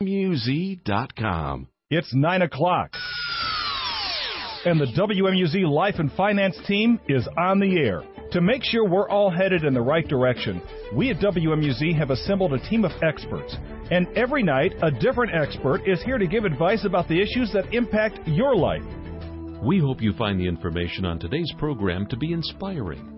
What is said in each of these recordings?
WMUZ.com. It's 9 o'clock. And the WMUZ Life and Finance team is on the air. To make sure we're all headed in the right direction, we at WMUZ have assembled a team of experts. And every night, a different expert is here to give advice about the issues that impact your life. We hope you find the information on today's program to be inspiring.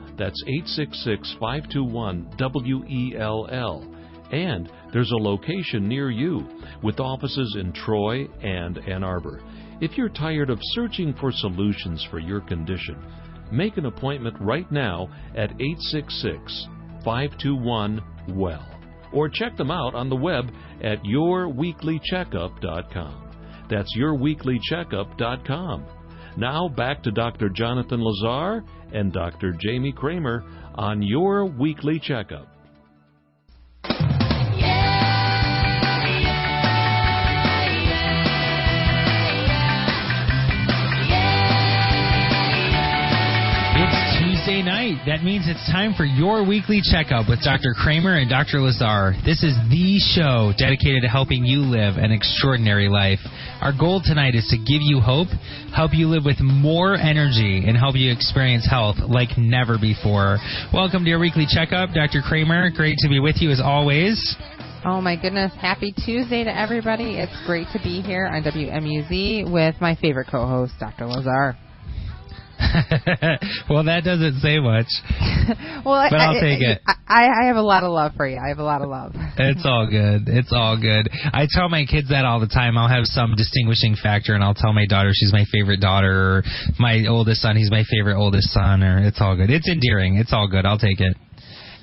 That's 866 521 WELL. And there's a location near you with offices in Troy and Ann Arbor. If you're tired of searching for solutions for your condition, make an appointment right now at 866 521 WELL or check them out on the web at yourweeklycheckup.com. That's yourweeklycheckup.com. Now back to Dr. Jonathan Lazar and Dr. Jamie Kramer on your weekly checkup. It's Tuesday night. That means it's time for your weekly checkup with Dr. Kramer and Dr. Lazar. This is the show dedicated to helping you live an extraordinary life. Our goal tonight is to give you hope, help you live with more energy, and help you experience health like never before. Welcome to your weekly checkup, Dr. Kramer. Great to be with you as always. Oh my goodness. Happy Tuesday to everybody. It's great to be here on WMUZ with my favorite co host, Dr. Lazar. well, that doesn't say much. well, but I, I'll take I, it. I, I have a lot of love for you. I have a lot of love. It's all good. It's all good. I tell my kids that all the time. I'll have some distinguishing factor, and I'll tell my daughter she's my favorite daughter, or my oldest son he's my favorite oldest son, or it's all good. It's endearing. It's all good. I'll take it.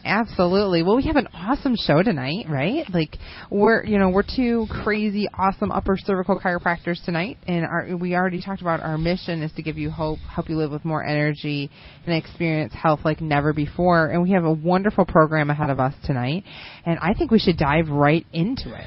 Absolutely. Well, we have an awesome show tonight, right? Like we're, you know, we're two crazy, awesome upper cervical chiropractors tonight, and our, we already talked about our mission is to give you hope, help you live with more energy, and experience health like never before. And we have a wonderful program ahead of us tonight, and I think we should dive right into it.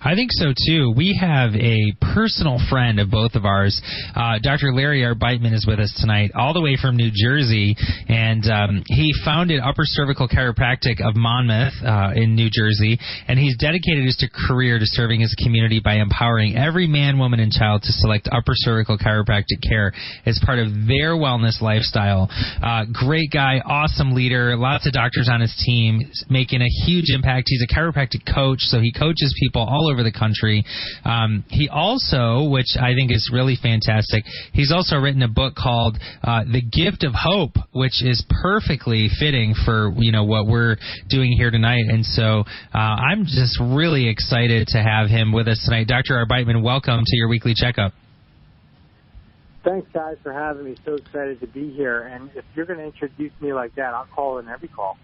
I think so too. We have a personal friend of both of ours. Uh, Dr. Larry Arbeitman is with us tonight, all the way from New Jersey, and um, he founded Upper Cervical Chiropractic of Monmouth uh, in New Jersey, and he's dedicated his career to serving his community by empowering every man, woman, and child to select Upper Cervical Chiropractic care as part of their wellness lifestyle. Uh, great guy, awesome leader, lots of doctors on his team, making a huge impact. He's a chiropractic coach, so he coaches people all over the country. Um, he also, which I think is really fantastic, he's also written a book called uh, The Gift of Hope, which is perfectly fitting for you know what we're doing here tonight. And so uh, I'm just really excited to have him with us tonight. Dr. Arbeitman, welcome to your weekly checkup. Thanks, guys, for having me. So excited to be here. And if you're going to introduce me like that, I'll call in every call.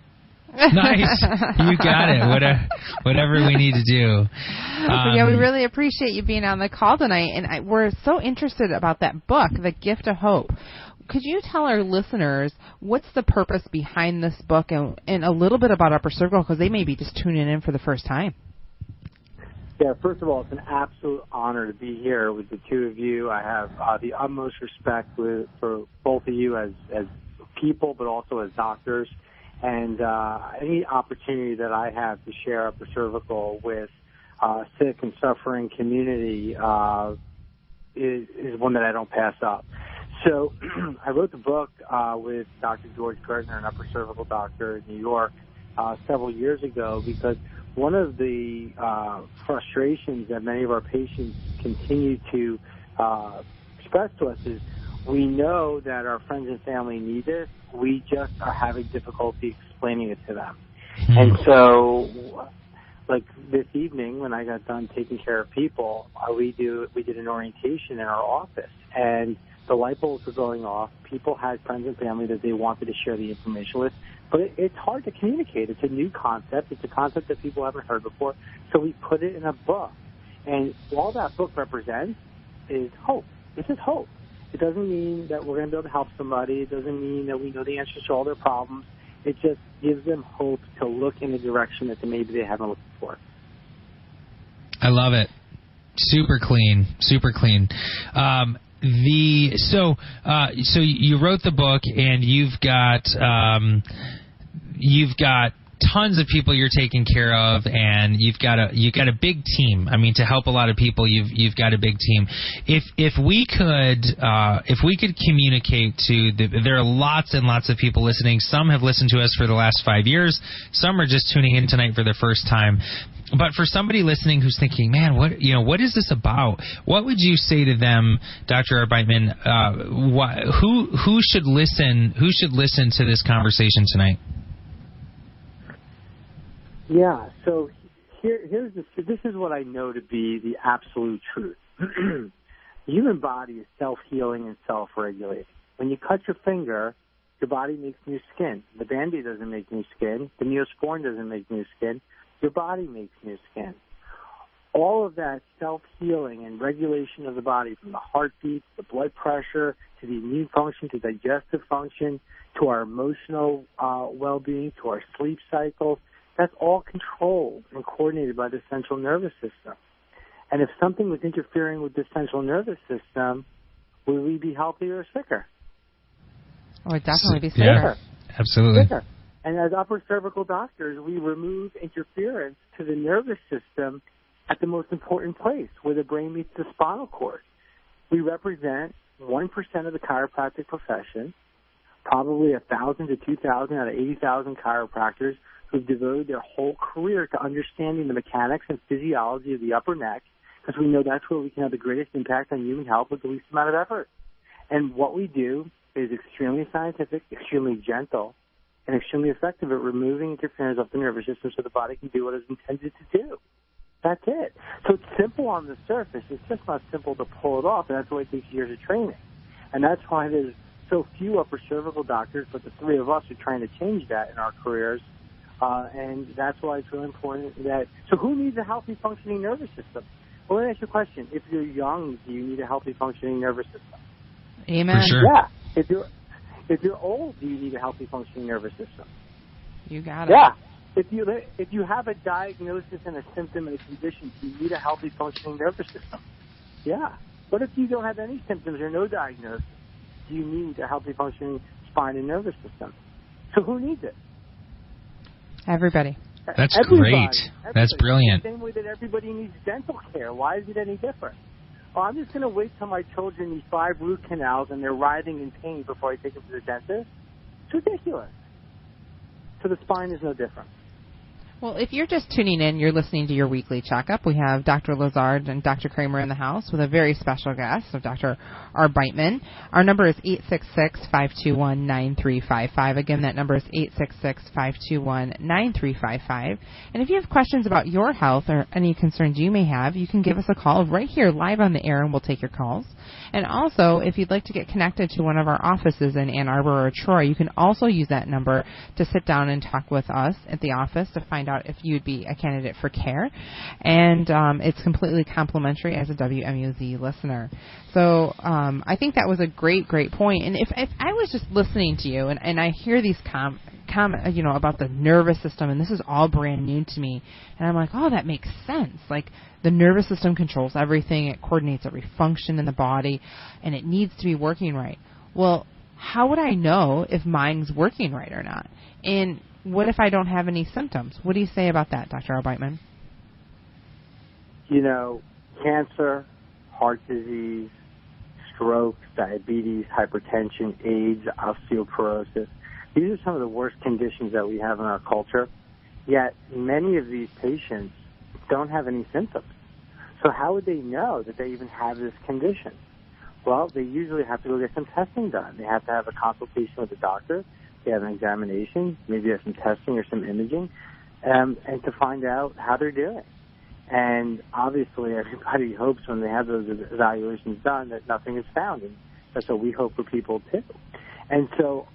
Nice. You got it. Whatever, whatever we need to do. Um, yeah, we really appreciate you being on the call tonight, and I, we're so interested about that book, The Gift of Hope. Could you tell our listeners what's the purpose behind this book, and, and a little bit about Upper Cervical because they may be just tuning in for the first time. Yeah, first of all, it's an absolute honor to be here with the two of you. I have uh, the utmost respect with, for both of you as as people, but also as doctors and uh, any opportunity that I have to share upper cervical with uh, sick and suffering community uh, is, is one that I don't pass up. So I wrote the book uh, with Dr. George Gertner, an upper cervical doctor in New York, uh, several years ago because one of the uh, frustrations that many of our patients continue to uh, express to us is we know that our friends and family need this. We just are having difficulty explaining it to them. Hmm. And so, like this evening when I got done taking care of people, uh, we do we did an orientation in our office, and the light bulbs were going off. People had friends and family that they wanted to share the information with, but it, it's hard to communicate. It's a new concept. It's a concept that people haven't heard before. So we put it in a book, and all that book represents is hope. This is hope. It doesn't mean that we're going to be able to help somebody. It doesn't mean that we know the answers to all their problems. It just gives them hope to look in a direction that maybe they haven't looked before. I love it. Super clean, super clean. Um, the so uh, so you wrote the book and you've got um, you've got tons of people you're taking care of and you've got a you've got a big team i mean to help a lot of people you've you've got a big team if if we could uh, if we could communicate to the, there are lots and lots of people listening some have listened to us for the last five years some are just tuning in tonight for the first time but for somebody listening who's thinking, man, what you know, what is this about? What would you say to them, Dr. Arbeitman? Uh, why, who who should listen? Who should listen to this conversation tonight? Yeah. So here, here's the, this is what I know to be the absolute truth. the human body is self-healing and self-regulating. When you cut your finger, your body makes new skin. The Band-Aid doesn't make new skin. The Neosporin doesn't make new skin. Your body makes new skin. All of that self-healing and regulation of the body, from the heartbeat, the blood pressure, to the immune function, to digestive function, to our emotional uh, well-being, to our sleep cycles, that's all controlled and coordinated by the central nervous system. And if something was interfering with the central nervous system, would we be healthier or sicker? Oh, would definitely be sicker. Yeah, absolutely. Sicker. And as upper cervical doctors, we remove interference to the nervous system at the most important place, where the brain meets the spinal cord. We represent 1% of the chiropractic profession, probably 1,000 to 2,000 out of 80,000 chiropractors who've devoted their whole career to understanding the mechanics and physiology of the upper neck, because we know that's where we can have the greatest impact on human health with the least amount of effort. And what we do is extremely scientific, extremely gentle, and extremely effective at removing interference off the nervous system so the body can do what it's intended to do. That's it. So it's simple on the surface. It's just not simple to pull it off, and that's why it takes years of training. And that's why there's so few upper cervical doctors, but the three of us are trying to change that in our careers. Uh, and that's why it's really important that. So, who needs a healthy functioning nervous system? Well, let me ask you a question. If you're young, do you need a healthy functioning nervous system? Amen. For sure. Yeah. If you're if you're old, do you need a healthy functioning nervous system? You got it. Yeah. If you if you have a diagnosis and a symptom and a condition, do you need a healthy functioning nervous system? Yeah. What if you don't have any symptoms or no diagnosis? Do you need a healthy functioning spine and nervous system? So who needs it? Everybody. That's Everybody. great. That's Everybody. brilliant. The same way that everybody needs dental care. Why is it any different? Well, I'm just going to wait till my children need five root canals and they're writhing in pain before I take them to the dentist. It's ridiculous. So the spine is no different. Well, if you're just tuning in, you're listening to your weekly checkup. We have Dr. Lazar and Dr. Kramer in the house with a very special guest of Dr. Arbeitman. Our number is 866-521-9355. Again, that number is 866-521-9355. And if you have questions about your health or any concerns you may have, you can give us a call right here live on the air and we'll take your calls. And also, if you'd like to get connected to one of our offices in Ann Arbor or Troy, you can also use that number to sit down and talk with us at the office to find out if you'd be a candidate for care. And um, it's completely complimentary as a WMUZ listener. So um, I think that was a great, great point. And if, if I was just listening to you and, and I hear these com- comment, you know, about the nervous system, and this is all brand new to me. And I'm like, oh, that makes sense. Like the nervous system controls everything; it coordinates every function in the body, and it needs to be working right. Well, how would I know if mine's working right or not? And what if I don't have any symptoms? What do you say about that, Dr. Arbeitman? You know, cancer, heart disease, stroke, diabetes, hypertension, AIDS, osteoporosis. These are some of the worst conditions that we have in our culture. Yet many of these patients don't have any symptoms. So how would they know that they even have this condition? Well, they usually have to go get some testing done. They have to have a consultation with a doctor. They have an examination, maybe have some testing or some imaging, um, and to find out how they're doing. And obviously, everybody hopes when they have those evaluations done that nothing is found, and that's what we hope for people too. And so,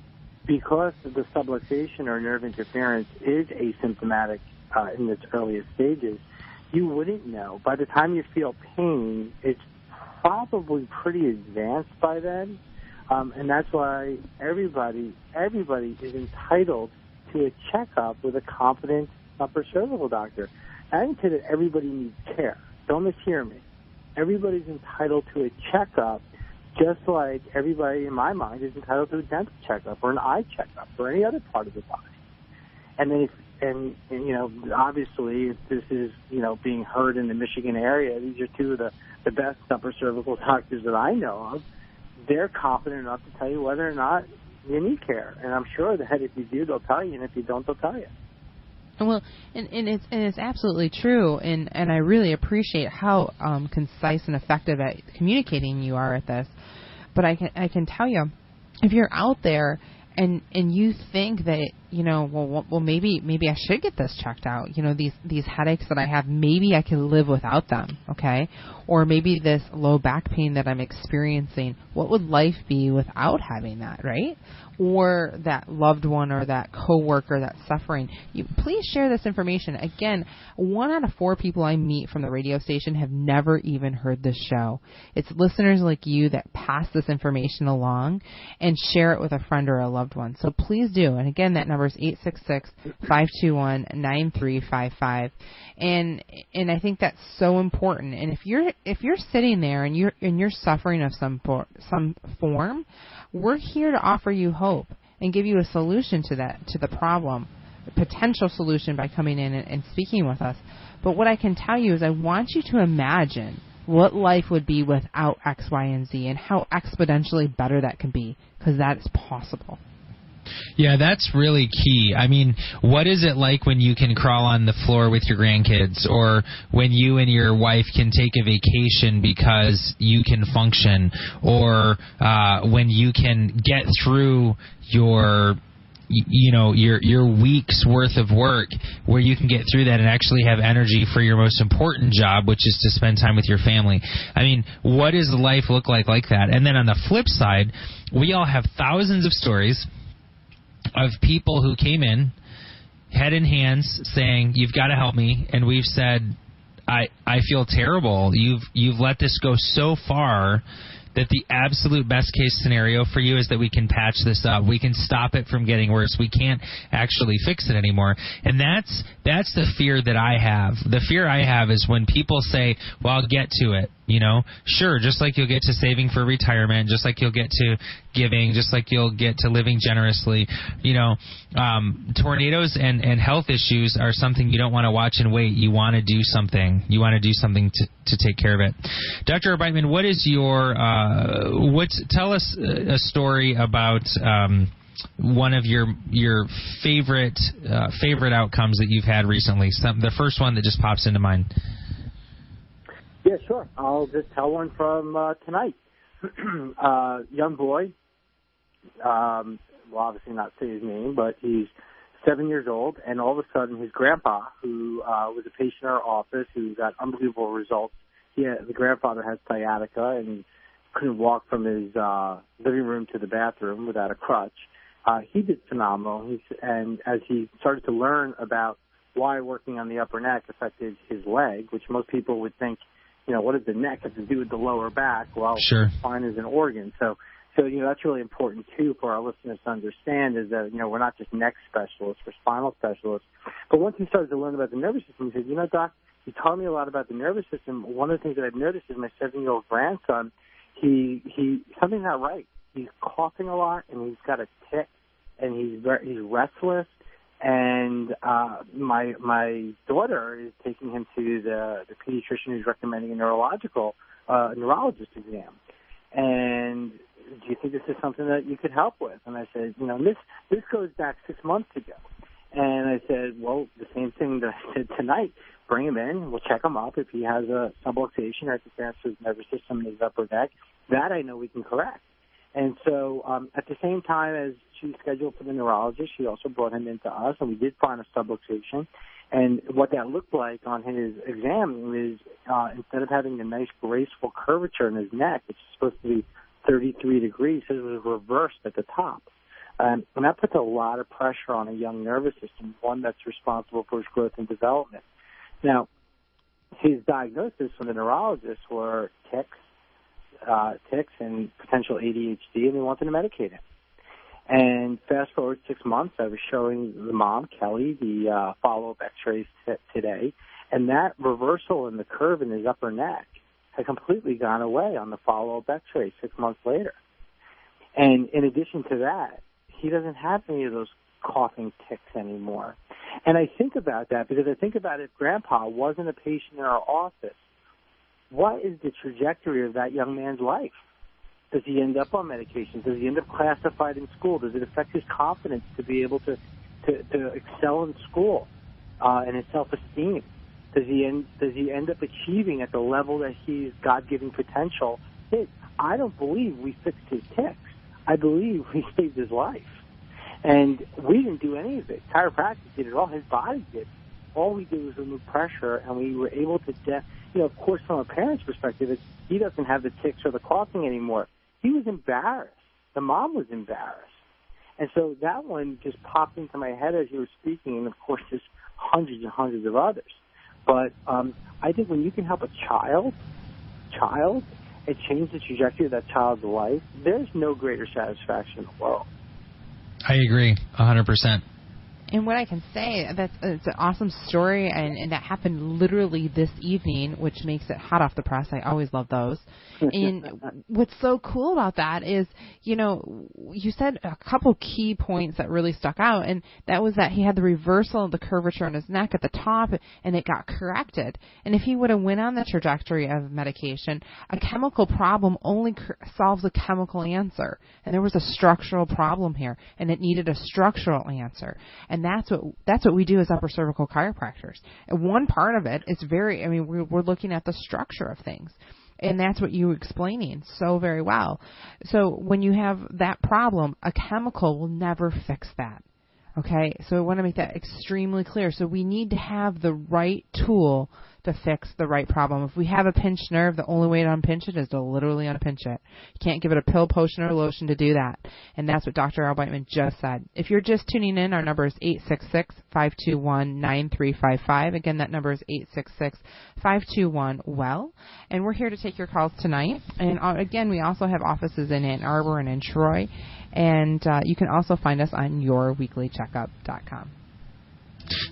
because the subluxation or nerve interference is asymptomatic uh, in its earliest stages, you wouldn't know. By the time you feel pain, it's probably pretty advanced by then, um, and that's why everybody everybody is entitled to a checkup with a competent upper cervical doctor. I didn't say that everybody needs care. Don't mishear me. Everybody's entitled to a checkup, just like everybody in my mind is entitled to a dental checkup or an eye checkup or any other part of the body. And then, if, and, and you know, obviously, if this is you know being heard in the Michigan area, these are two of the the best upper cervical doctors that I know of. They're confident enough to tell you whether or not you need care, and I'm sure that if you do, they'll tell you, and if you don't, they'll tell you. Well, and, and it's and it's absolutely true, and and I really appreciate how um, concise and effective at communicating you are at this. But I can I can tell you, if you're out there and and you think that you know well well maybe maybe I should get this checked out you know these these headaches that I have maybe I can live without them okay or maybe this low back pain that I'm experiencing what would life be without having that right or that loved one or that coworker that's suffering, you, please share this information. Again, one out of four people I meet from the radio station have never even heard this show. It's listeners like you that pass this information along and share it with a friend or a loved one. So please do. And again, that number is eight six six five two one nine three five five. And and I think that's so important. And if you're if you're sitting there and you're and you're suffering of some some form, we're here to offer you hope and give you a solution to that to the problem, a potential solution by coming in and, and speaking with us. But what I can tell you is I want you to imagine what life would be without X, Y, and Z and how exponentially better that can be because that is possible. Yeah, that's really key. I mean, what is it like when you can crawl on the floor with your grandkids or when you and your wife can take a vacation because you can function or uh, when you can get through your you know your your week's worth of work where you can get through that and actually have energy for your most important job which is to spend time with your family i mean what does life look like like that and then on the flip side we all have thousands of stories of people who came in, head in hands, saying, "You've got to help me," and we've said, "I I feel terrible. You've you've let this go so far." that the absolute best case scenario for you is that we can patch this up. We can stop it from getting worse. We can't actually fix it anymore. And that's that's the fear that I have. The fear I have is when people say, "Well, I'll get to it." You know, sure, just like you'll get to saving for retirement, just like you'll get to giving, just like you'll get to living generously. You know, um, tornadoes and, and health issues are something you don't want to watch and wait. You want to do something. You want to do something to, to take care of it. Dr. Beitman, what is your, uh, what's, tell us a story about, um, one of your your favorite uh, favorite outcomes that you've had recently. Some, the first one that just pops into mind. Yeah, sure. I'll just tell one from uh, tonight. uh, young boy, um, well, obviously not say his name, but he's seven years old, and all of a sudden his grandpa, who uh, was a patient in our office, who got unbelievable results. He had, the grandfather has sciatica and couldn't walk from his uh, living room to the bathroom without a crutch. Uh, he did phenomenal, He's, and as he started to learn about why working on the upper neck affected his leg, which most people would think you know, what does the neck have to do with the lower back? Well, sure. spine is an organ. So, so, you know, that's really important too for our listeners to understand is that, you know, we're not just neck specialists, we're spinal specialists. But once he started to learn about the nervous system, he said, you know, doc, you taught me a lot about the nervous system. One of the things that I've noticed is my seven year old grandson, he, he, something's not right. He's coughing a lot and he's got a tic and he's he's restless and uh, my my daughter is taking him to the the pediatrician who's recommending a neurological uh, neurologist exam. And do you think this is something that you could help with? And I said, you know, this this goes back six months ago. And I said, well, the same thing that I said tonight. Bring him in. We'll check him up. If he has a subluxation or interference with his nervous system in his upper neck, that I know we can correct. And so um, at the same time as she scheduled for the neurologist, she also brought him into us, and we did find a subluxation. And what that looked like on his exam was uh, instead of having a nice graceful curvature in his neck, which is supposed to be 33 degrees, it was reversed at the top. Um, and that puts a lot of pressure on a young nervous system, one that's responsible for his growth and development. Now, his diagnosis from the neurologist were tics, uh, tics and potential ADHD, and they wanted to medicate him. And fast forward six months, I was showing the mom, Kelly, the uh, follow-up X-rays t- today, and that reversal in the curve in his upper neck had completely gone away on the follow-up X-ray six months later. And in addition to that, he doesn't have any of those coughing tics anymore. And I think about that because I think about if Grandpa wasn't a patient in our office, what is the trajectory of that young man's life? Does he end up on medication? Does he end up classified in school? Does it affect his confidence to be able to to, to excel in school uh, and his self-esteem? Does he end Does he end up achieving at the level that he's God-given potential? It, I don't believe we fixed his tics. I believe we saved his life, and we didn't do any of it. Chiropractic did it all. His body did. All we did was remove pressure, and we were able to. De- you know, of course, from a parent's perspective, he doesn't have the tics or the coughing anymore he was embarrassed. The mom was embarrassed. And so that one just popped into my head as you were speaking, and of course there's hundreds and hundreds of others. But um, I think when you can help a child, child, and change the trajectory of that child's life, there's no greater satisfaction in the world. I agree, 100% and what I can say, that's it's an awesome story, and, and that happened literally this evening, which makes it hot off the press. I always love those. and what's so cool about that is, you know, you said a couple key points that really stuck out, and that was that he had the reversal of the curvature in his neck at the top, and it got corrected. And if he would have went on the trajectory of medication, a chemical problem only cr- solves a chemical answer, and there was a structural problem here, and it needed a structural answer. And and that's what that's what we do as upper cervical chiropractors. And one part of it is very, I mean, we're, we're looking at the structure of things, and that's what you were explaining so very well. So when you have that problem, a chemical will never fix that. Okay, so I want to make that extremely clear. So we need to have the right tool to fix the right problem. If we have a pinched nerve, the only way to unpinch it is to literally unpinch it. You can't give it a pill, potion, or lotion to do that. And that's what Dr. Arbeitman just said. If you're just tuning in, our number is 866-521-9355. Again, that number is 866-521-WELL. And we're here to take your calls tonight. And uh, again, we also have offices in Ann Arbor and in Troy. And uh, you can also find us on yourweeklycheckup.com.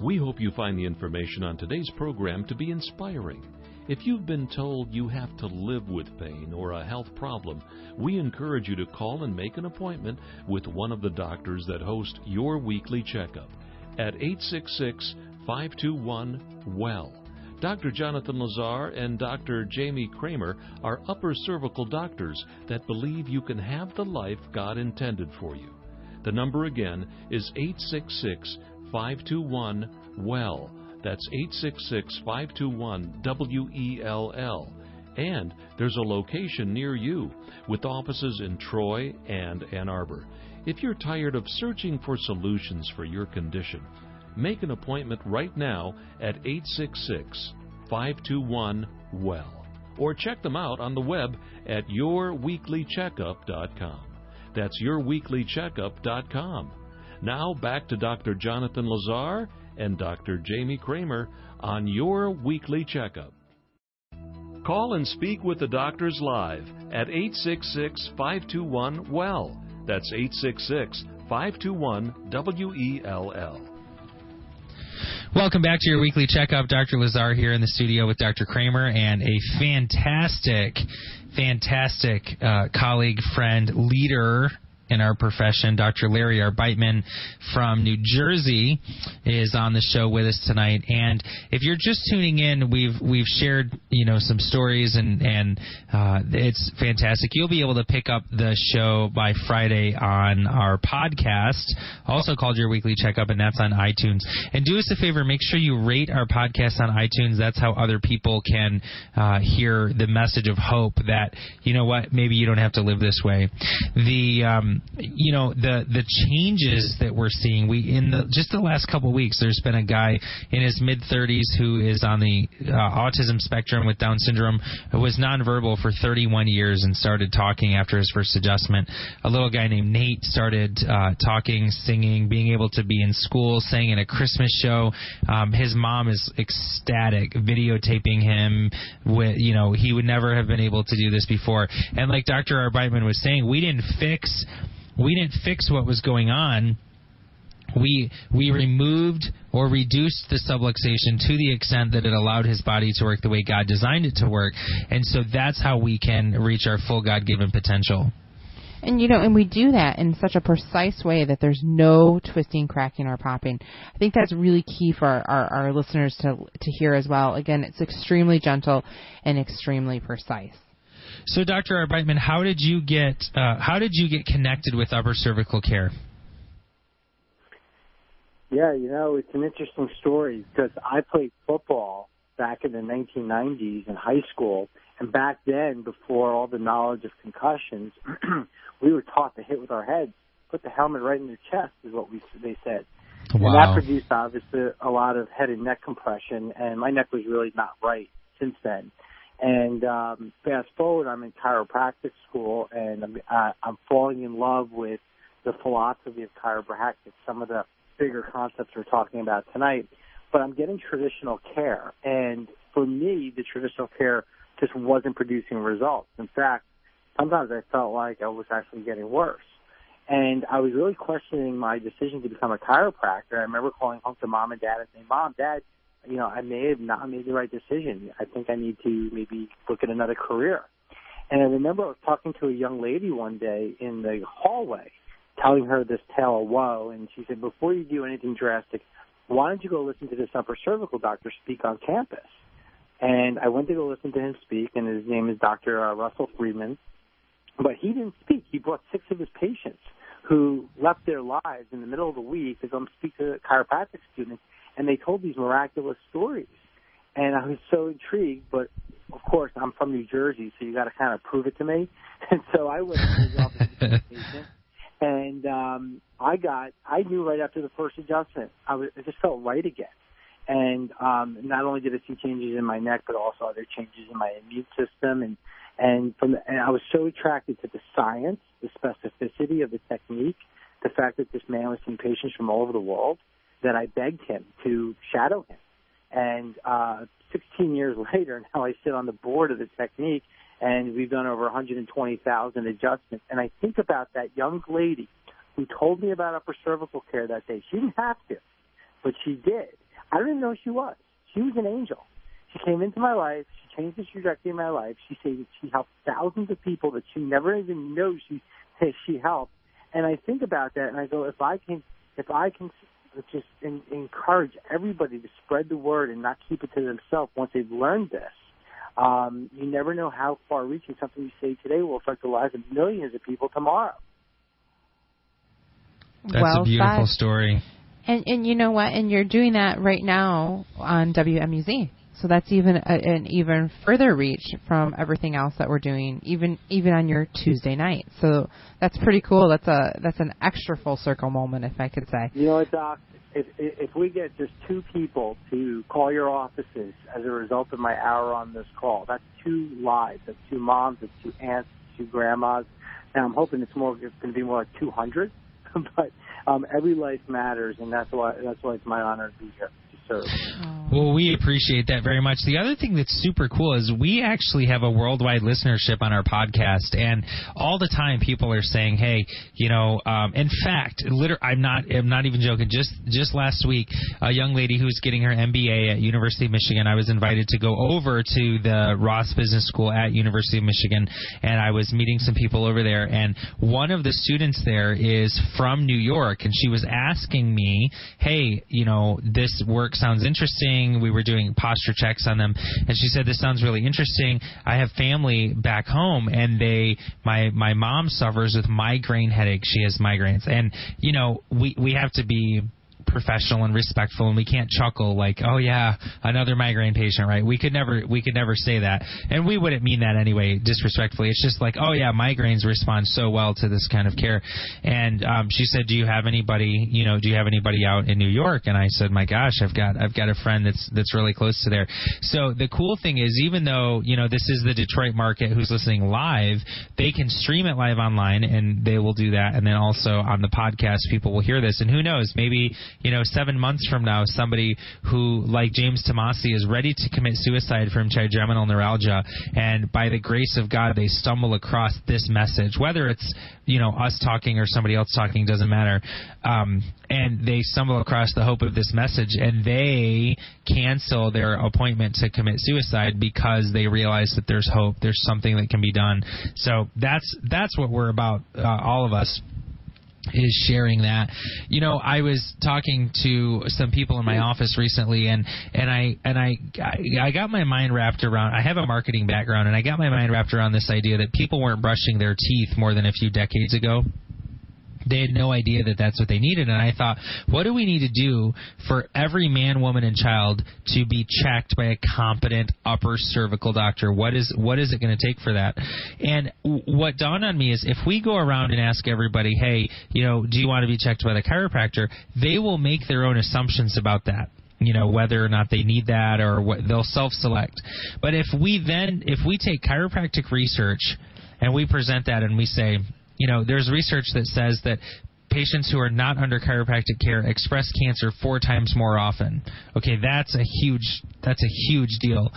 We hope you find the information on today's program to be inspiring. If you've been told you have to live with pain or a health problem, we encourage you to call and make an appointment with one of the doctors that host your weekly checkup at 866 521 WELL. Dr. Jonathan Lazar and Dr. Jamie Kramer are upper cervical doctors that believe you can have the life God intended for you. The number again is 866 521 WELL. That's 866 521 W E L L. And there's a location near you with offices in Troy and Ann Arbor. If you're tired of searching for solutions for your condition, make an appointment right now at 866 521 WELL. Or check them out on the web at yourweeklycheckup.com. That's yourweeklycheckup.com. Now back to Dr. Jonathan Lazar and Dr. Jamie Kramer on your weekly checkup. Call and speak with the doctors live at 866 521 WELL. That's 866 521 W E L L. Welcome back to your weekly checkup. Dr. Lazar here in the studio with Dr. Kramer and a fantastic, fantastic uh, colleague, friend, leader in our profession. Dr. Larry Arbeitman from New Jersey is on the show with us tonight. And if you're just tuning in, we've we've shared you know some stories and and uh, it's fantastic. You'll be able to pick up the show by Friday on our podcast, also called Your Weekly Checkup, and that's on iTunes. And do us a favor, make sure you rate our podcast on iTunes. That's how other people can uh, hear the message of hope that you know what maybe you don't have to live this way. The um, you know the the changes that we're seeing. We in the just the last couple of weeks, there's been a guy in his mid 30s who is on the uh, autism spectrum with Down syndrome, who was nonverbal for 31 years and started talking after his first adjustment. A little guy named Nate started uh, talking, singing, being able to be in school, sang in a Christmas show. Um, his mom is ecstatic, videotaping him. With you know, he would never have been able to do this before. And like Dr. Arbeitman was saying, we didn't fix we didn't fix what was going on we we removed or reduced the subluxation to the extent that it allowed his body to work the way God designed it to work, and so that's how we can reach our full God-given potential. And you know, and we do that in such a precise way that there's no twisting, cracking, or popping. I think that's really key for our, our, our listeners to to hear as well. Again, it's extremely gentle and extremely precise. So, Dr. Arbeitman, how did you get uh, how did you get connected with upper cervical care? Yeah, you know, it's an interesting story because I played football back in the 1990s in high school, and back then, before all the knowledge of concussions, we were taught to hit with our heads. Put the helmet right in your chest is what we they said. Wow. And that produced obviously a lot of head and neck compression, and my neck was really not right since then. And um, fast forward, I'm in chiropractic school, and I'm, uh, I'm falling in love with the philosophy of chiropractic. Some of the bigger concepts we're talking about tonight, but I'm getting traditional care. And for me, the traditional care just wasn't producing results. In fact, sometimes I felt like I was actually getting worse. And I was really questioning my decision to become a chiropractor. I remember calling home to mom and dad and saying, Mom, Dad, you know, I may have not made the right decision. I think I need to maybe look at another career. And I remember I was talking to a young lady one day in the hallway telling her this tale of woe, and she said, "Before you do anything drastic, why don't you go listen to this upper cervical doctor speak on campus?" And I went to go listen to him speak, and his name is Dr. Uh, Russell Friedman. But he didn't speak. He brought six of his patients who left their lives in the middle of the week to come speak to chiropractic students, and they told these miraculous stories. And I was so intrigued, but of course I'm from New Jersey, so you got to kind of prove it to me. And so I went to office and um, I got I knew right after the first adjustment I was it just felt right again. And um, not only did I see changes in my neck, but also other changes in my immune system, and and from the, and I was so attracted to the science, the specificity of the technique, the fact that this man was seeing patients from all over the world, that I begged him to shadow him. And uh, 16 years later, now I sit on the board of the technique, and we've done over 120,000 adjustments. And I think about that young lady who told me about upper cervical care that day. She didn't have to, but she did. I didn't know she was. She was an angel. She came into my life. She changed the trajectory of my life. She said she helped thousands of people that she never even knew she she helped. And I think about that, and I go, if I can, if I can just in, encourage everybody to spread the word and not keep it to themselves once they've learned this, um, you never know how far reaching something you say today will affect the lives of millions of people tomorrow. That's well a beautiful said. story. And and you know what? And you're doing that right now on WMUZ. So that's even a, an even further reach from everything else that we're doing, even even on your Tuesday night. So that's pretty cool. That's a that's an extra full circle moment, if I could say. You know Doc? If if we get just two people to call your offices as a result of my hour on this call, that's two lives. That's two moms. That's two aunts. Two grandmas. And I'm hoping it's more. It's going to be more like 200. but um, every life matters, and that's why that's why it's my honor to be here Well, we appreciate that very much. The other thing that's super cool is we actually have a worldwide listenership on our podcast, and all the time people are saying, "Hey, you know." Um, in fact, liter- I'm not. I'm not even joking. Just just last week, a young lady who's getting her MBA at University of Michigan, I was invited to go over to the Ross Business School at University of Michigan, and I was meeting some people over there. And one of the students there is from New York, and she was asking me, "Hey, you know, this work sounds interesting." We were doing posture checks on them, and she said, "This sounds really interesting. I have family back home, and they my my mom suffers with migraine headaches. She has migraines, and you know we we have to be." Professional and respectful, and we can't chuckle like, "Oh yeah, another migraine patient." Right? We could never we could never say that, and we wouldn't mean that anyway, disrespectfully. It's just like, "Oh yeah, migraines respond so well to this kind of care." And um, she said, "Do you have anybody? You know, do you have anybody out in New York?" And I said, "My gosh, I've got I've got a friend that's that's really close to there." So the cool thing is, even though you know this is the Detroit market who's listening live, they can stream it live online, and they will do that, and then also on the podcast, people will hear this, and who knows, maybe you know seven months from now, somebody who like James Tomasi is ready to commit suicide from trigeminal neuralgia, and by the grace of God, they stumble across this message, whether it's you know us talking or somebody else talking, doesn't matter, um, and they stumble across the hope of this message, and they cancel their appointment to commit suicide because they realize that there's hope, there's something that can be done. So that's that's what we're about, uh, all of us is sharing that. You know, I was talking to some people in my hmm. office recently, and and I and I I got my mind wrapped around. I have a marketing background, and I got my mind wrapped around this idea that people weren't brushing their teeth more than a few decades ago they had no idea that that's what they needed. And I thought, what do we need to do for every man, woman, and child to be checked by a competent upper cervical doctor? What is what is it going to take for that? And what dawned on me is if we go around and ask everybody, hey, you know, do you want to be checked by the chiropractor? They will make their own assumptions about that you know whether or not they need that or what they'll self-select. But if we then if we take chiropractic research and we present that and we say, you know, there's research that says that patients who are not under chiropractic care express cancer four times more often. Okay, that's a huge that's a huge deal.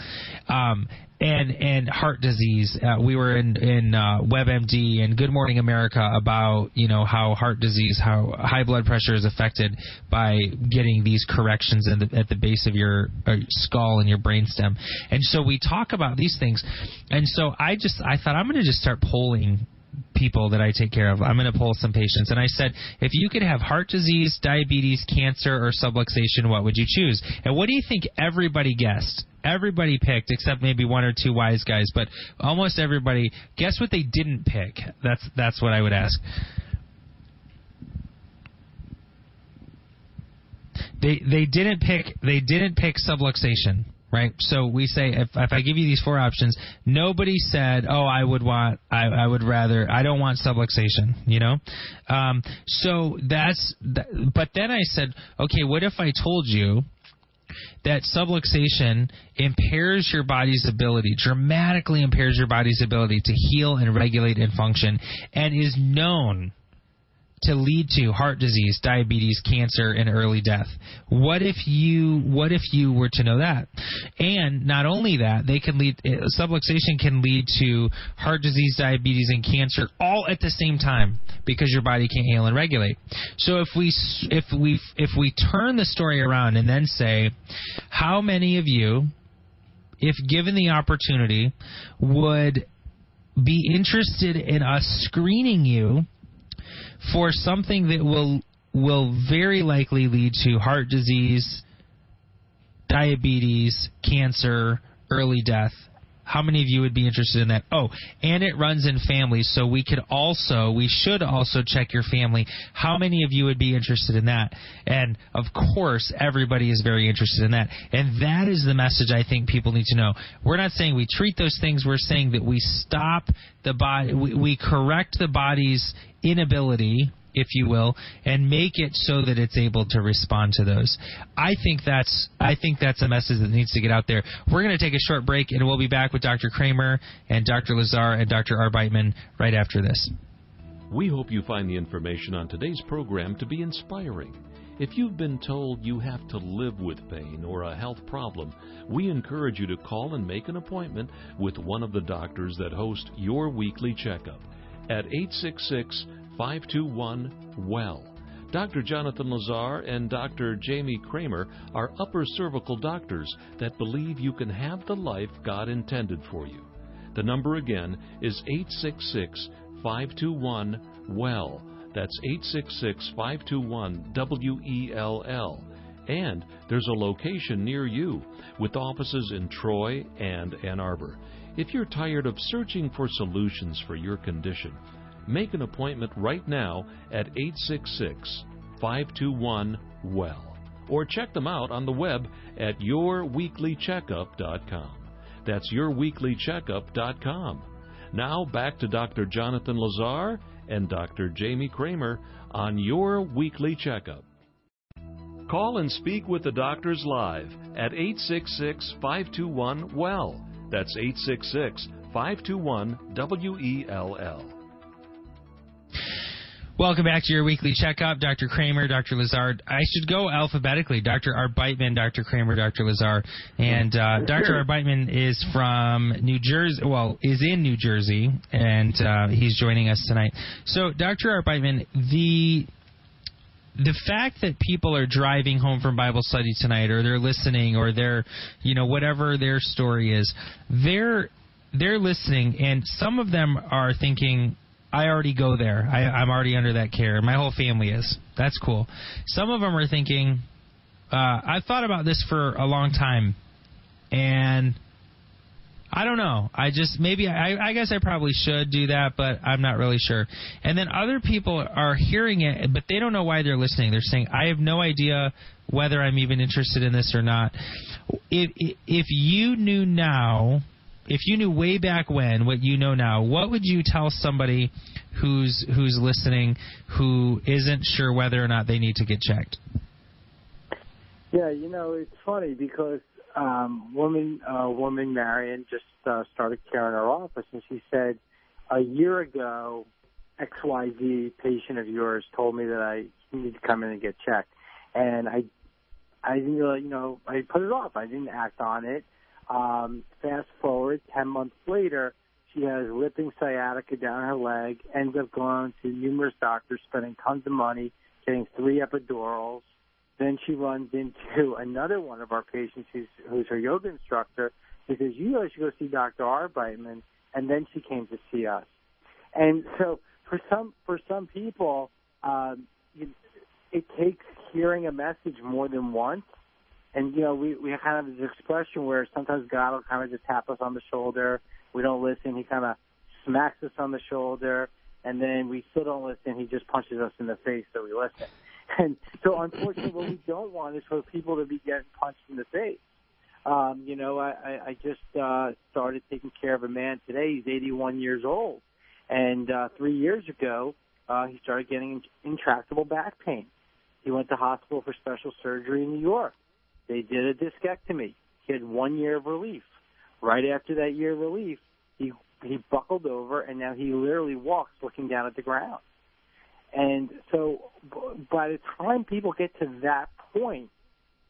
Um, and and heart disease. Uh, we were in in uh, WebMD and Good Morning America about you know how heart disease, how high blood pressure is affected by getting these corrections the, at the base of your uh, skull and your brainstem. And so we talk about these things. And so I just I thought I'm going to just start polling people that I take care of. I'm going to pull some patients. And I said, if you could have heart disease, diabetes, cancer, or subluxation, what would you choose? And what do you think everybody guessed? Everybody picked, except maybe one or two wise guys, but almost everybody. Guess what they didn't pick? That's that's what I would ask. They they didn't pick they didn't pick subluxation right? So we say if if I give you these four options, nobody said, "Oh, I would want, I, I would rather, I don't want subluxation," you know. Um, so that's, but then I said, okay, what if I told you? That subluxation impairs your body's ability, dramatically impairs your body's ability to heal and regulate and function, and is known to lead to heart disease, diabetes, cancer, and early death. What if you what if you were to know that? And not only that, they can lead uh, subluxation can lead to heart disease, diabetes, and cancer all at the same time because your body can't heal and regulate. So if we if we if we turn the story around and then say, how many of you, if given the opportunity, would be interested in us screening you for something that will will very likely lead to heart disease, diabetes, cancer, early death. How many of you would be interested in that? Oh, and it runs in families, so we could also, we should also check your family. How many of you would be interested in that? And of course, everybody is very interested in that. And that is the message I think people need to know. We're not saying we treat those things, we're saying that we stop the body, we, we correct the body's inability if you will, and make it so that it's able to respond to those. I think that's I think that's a message that needs to get out there. We're going to take a short break, and we'll be back with Dr. Kramer and Dr. Lazar and Dr. Arbeitman right after this. We hope you find the information on today's program to be inspiring. If you've been told you have to live with pain or a health problem, we encourage you to call and make an appointment with one of the doctors that host your weekly checkup at 866 521 WELL. Dr. Jonathan Lazar and Dr. Jamie Kramer are upper cervical doctors that believe you can have the life God intended for you. The number again is 866 521 WELL. That's 866 521 W E L L. And there's a location near you with offices in Troy and Ann Arbor. If you're tired of searching for solutions for your condition, make an appointment right now at 866 521 WELL or check them out on the web at yourweeklycheckup.com. That's yourweeklycheckup.com. Now back to Dr. Jonathan Lazar and Dr. Jamie Kramer on Your Weekly Checkup. Call and speak with the doctors live at 866 521 WELL. That's 866 521 W E L L. Welcome back to your weekly checkup, Dr. Kramer, Dr. Lazar. I should go alphabetically. Dr. Arbeitman, Dr. Kramer, Dr. Lazar, and uh, Dr. Arbeitman is from New Jersey. Well, is in New Jersey, and uh, he's joining us tonight. So, Dr. Arbeitman, the the fact that people are driving home from Bible study tonight, or they're listening, or they're, you know, whatever their story is, they're they're listening, and some of them are thinking, I already go there. I, I'm already under that care. My whole family is. That's cool. Some of them are thinking, uh, I've thought about this for a long time, and I don't know. I just maybe I, I guess I probably should do that, but I'm not really sure. And then other people are hearing it, but they don't know why they're listening. They're saying, I have no idea whether I'm even interested in this or not. If if you knew now if you knew way back when what you know now, what would you tell somebody who's who's listening who isn't sure whether or not they need to get checked? Yeah, you know, it's funny because um woman uh woman Marion just uh, started care in our office and she said a year ago XYZ patient of yours told me that I need to come in and get checked. And I I didn't really you know, I put it off. I didn't act on it um, fast forward, 10 months later, she has ripping sciatica down her leg, ends up going to numerous doctors, spending tons of money, getting three epidurals. Then she runs into another one of our patients who's, who's her yoga instructor. He says, you know, should go see Dr. Arbeitman. And then she came to see us. And so for some, for some people, um, it, it takes hearing a message more than once and you know we we kind of have this expression where sometimes God will kind of just tap us on the shoulder. We don't listen. He kind of smacks us on the shoulder, and then we still don't listen. He just punches us in the face so we listen. And so, unfortunately, what we don't want is for people to be getting punched in the face. Um, you know, I, I, I just uh, started taking care of a man today. He's 81 years old, and uh, three years ago, uh, he started getting intractable back pain. He went to hospital for special surgery in New York. They did a discectomy. He had one year of relief. Right after that year of relief, he he buckled over, and now he literally walks looking down at the ground. And so, by the time people get to that point,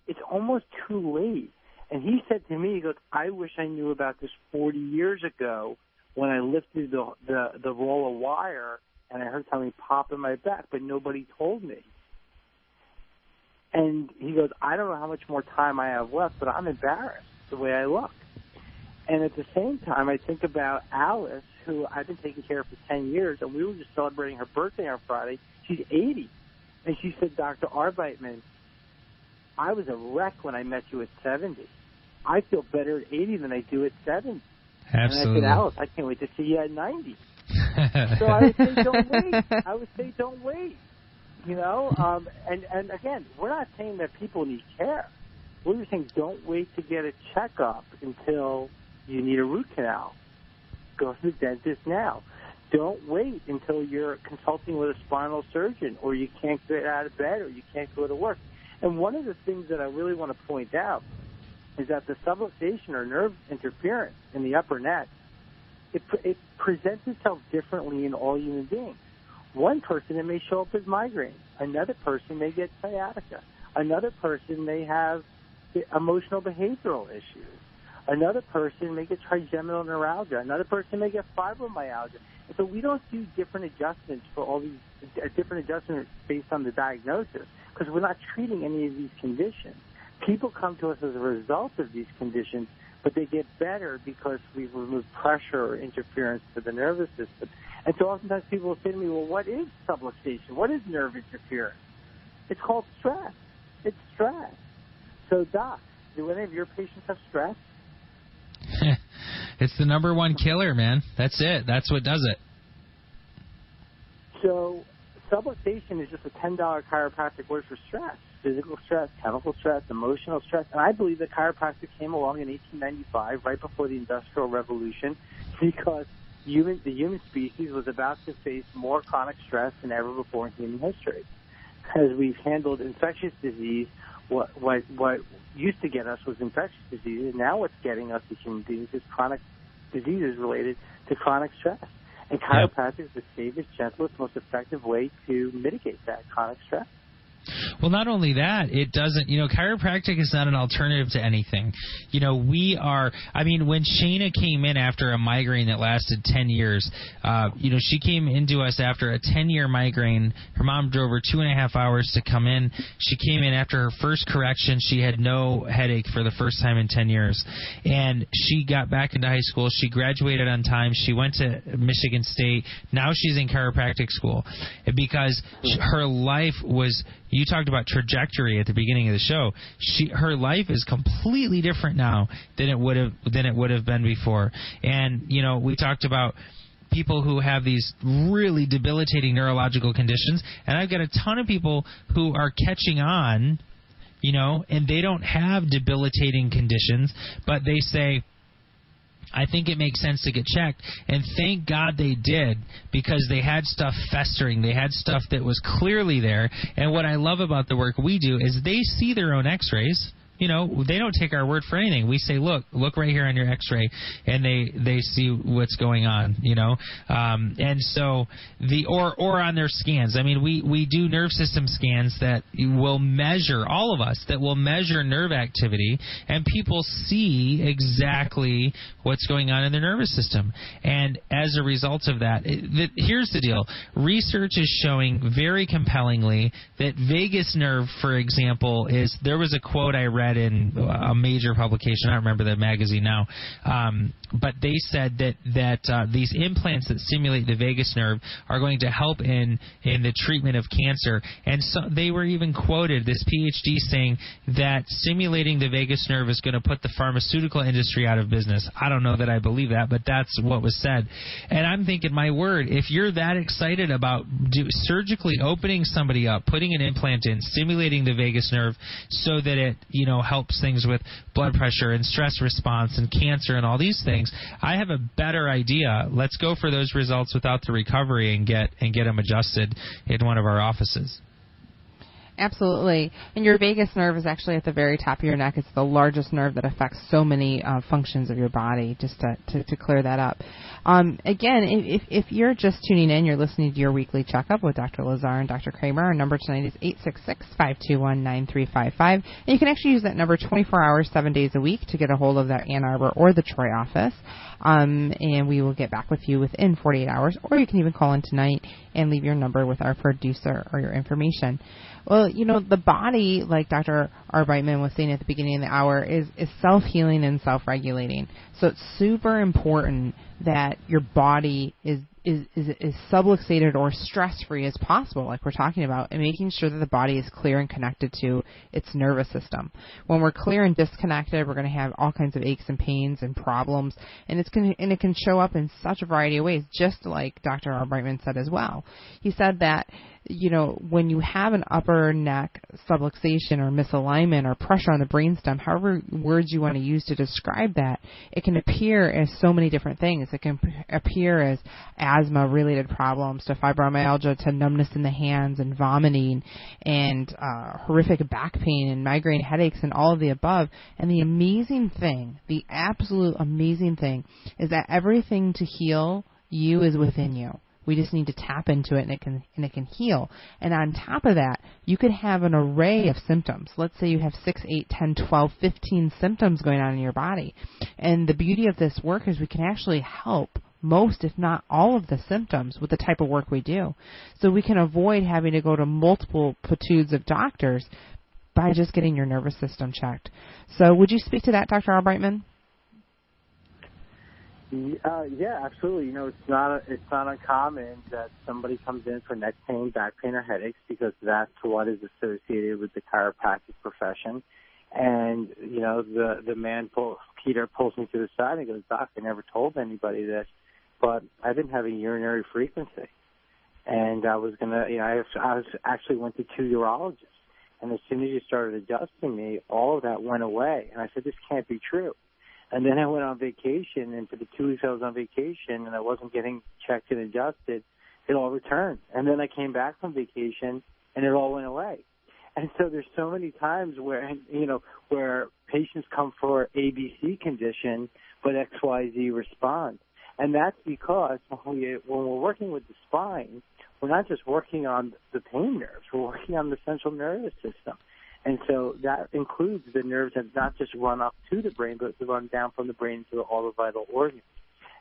it's almost too late. And he said to me, he goes, "I wish I knew about this 40 years ago when I lifted the the, the roll of wire and I heard something pop in my back, but nobody told me." And he goes, I don't know how much more time I have left, but I'm embarrassed the way I look. And at the same time, I think about Alice, who I've been taking care of for 10 years, and we were just celebrating her birthday on Friday. She's 80. And she said, Dr. Arbeitman, I was a wreck when I met you at 70. I feel better at 80 than I do at 70. Absolutely. And I said, Alice, I can't wait to see you at 90. so I would say, don't wait. I would say, don't wait. You know, um, and and again, we're not saying that people need care. We're just saying don't wait to get a checkup until you need a root canal. Go to the dentist now. Don't wait until you're consulting with a spinal surgeon or you can't get out of bed or you can't go to work. And one of the things that I really want to point out is that the subluxation or nerve interference in the upper neck, it, it presents itself differently in all human beings. One person, it may show up as migraine. Another person may get sciatica. Another person may have emotional behavioral issues. Another person may get trigeminal neuralgia. Another person may get fibromyalgia. And so we don't do different adjustments for all these uh, different adjustments based on the diagnosis because we're not treating any of these conditions. People come to us as a result of these conditions, but they get better because we've removed pressure or interference to the nervous system. And so oftentimes people will say to me, well, what is subluxation? What is nerve interference? It's called stress. It's stress. So, Doc, do any of your patients have stress? it's the number one killer, man. That's it. That's what does it. So, subluxation is just a ten dollar chiropractic word for stress, physical stress, chemical stress, emotional stress, and I believe that chiropractic came along in 1895, right before the Industrial Revolution, because human the human species was about to face more chronic stress than ever before in human history, as we've handled infectious disease. What what what used to get us was infectious diseases. Now what's getting us as human beings is chronic diseases related to chronic stress. And chiropractic is the safest, gentlest, most effective way to mitigate that chronic stress. Well, not only that, it doesn't, you know, chiropractic is not an alternative to anything. You know, we are, I mean, when Shayna came in after a migraine that lasted 10 years, uh, you know, she came into us after a 10 year migraine. Her mom drove her two and a half hours to come in. She came in after her first correction. She had no headache for the first time in 10 years. And she got back into high school. She graduated on time. She went to Michigan State. Now she's in chiropractic school because her life was you talked about trajectory at the beginning of the show. She her life is completely different now than it would have than it would have been before. And you know, we talked about people who have these really debilitating neurological conditions, and I've got a ton of people who are catching on, you know, and they don't have debilitating conditions, but they say, I think it makes sense to get checked. And thank God they did because they had stuff festering. They had stuff that was clearly there. And what I love about the work we do is they see their own x rays you know, they don't take our word for anything. We say, look, look right here on your X-ray, and they they see what's going on. You know, um, and so the or or on their scans. I mean, we we do nerve system scans that will measure all of us that will measure nerve activity, and people see exactly what's going on in their nervous system. And as a result of that, it, here's the deal: research is showing very compellingly that vagus nerve, for example, is there was a quote I read in a major publication. I remember the magazine now, um, but they said that that uh, these implants that stimulate the vagus nerve are going to help in in the treatment of cancer. And so they were even quoted this PhD saying that stimulating the vagus nerve is going to put the pharmaceutical industry out of business. I don't know that I believe that, but that's what was said. And I'm thinking, my word, if you're that excited about do, surgically opening somebody up, putting an implant in, stimulating the vagus nerve so that it you know helps things with blood pressure and stress response and cancer and all these things. I have a better idea. Let's go for those results without the recovery and get and get them adjusted in one of our offices. Absolutely. And your vagus nerve is actually at the very top of your neck. It's the largest nerve that affects so many uh, functions of your body, just to, to, to clear that up. Um, again, if, if you're just tuning in, you're listening to your weekly checkup with Dr. Lazar and Dr. Kramer. Our number tonight is 866 521 9355. And you can actually use that number 24 hours, 7 days a week to get a hold of that Ann Arbor or the Troy office. Um, and we will get back with you within 48 hours, or you can even call in tonight and leave your number with our producer or your information. Well, you know, the body, like Dr. Arbeitman was saying at the beginning of the hour, is, is self healing and self regulating. So it's super important that your body is is is, is subluxated or stress free as possible, like we're talking about, and making sure that the body is clear and connected to its nervous system. When we're clear and disconnected, we're going to have all kinds of aches and pains and problems, and it's going and it can show up in such a variety of ways, just like Dr. Arbeitman said as well. He said that you know, when you have an upper neck subluxation or misalignment or pressure on the brainstem, however words you want to use to describe that, it can appear as so many different things. It can appear as asthma related problems to fibromyalgia to numbness in the hands and vomiting and uh, horrific back pain and migraine headaches and all of the above. And the amazing thing, the absolute amazing thing, is that everything to heal you is within you. We just need to tap into it and it can and it can heal. And on top of that, you could have an array of symptoms. Let's say you have 6, 8, 10, 12, 15 symptoms going on in your body. And the beauty of this work is we can actually help most, if not all, of the symptoms with the type of work we do. So we can avoid having to go to multiple platoons of doctors by just getting your nervous system checked. So would you speak to that, Dr. Arbeitman? Uh, yeah, absolutely. You know, it's not it's not uncommon that somebody comes in for neck pain, back pain, or headaches because that's what is associated with the chiropractic profession. And you know, the the man pull, Peter pulls me to the side and goes, "Doc, I never told anybody this, but I've been having urinary frequency." and I was gonna, you know, I, I was actually went to two urologists, and as soon as you started adjusting me, all of that went away, and I said, this can't be true. And then I went on vacation, and for the two weeks I was on vacation, and I wasn't getting checked and adjusted, it all returned. And then I came back from vacation, and it all went away. And so there's so many times where you know where patients come for ABC condition, but XYZ responds, and that's because when we when we're working with the spine, we're not just working on the pain nerves, we're working on the central nervous system. And so that includes the nerves that not just run up to the brain, but to run down from the brain to all the vital organs.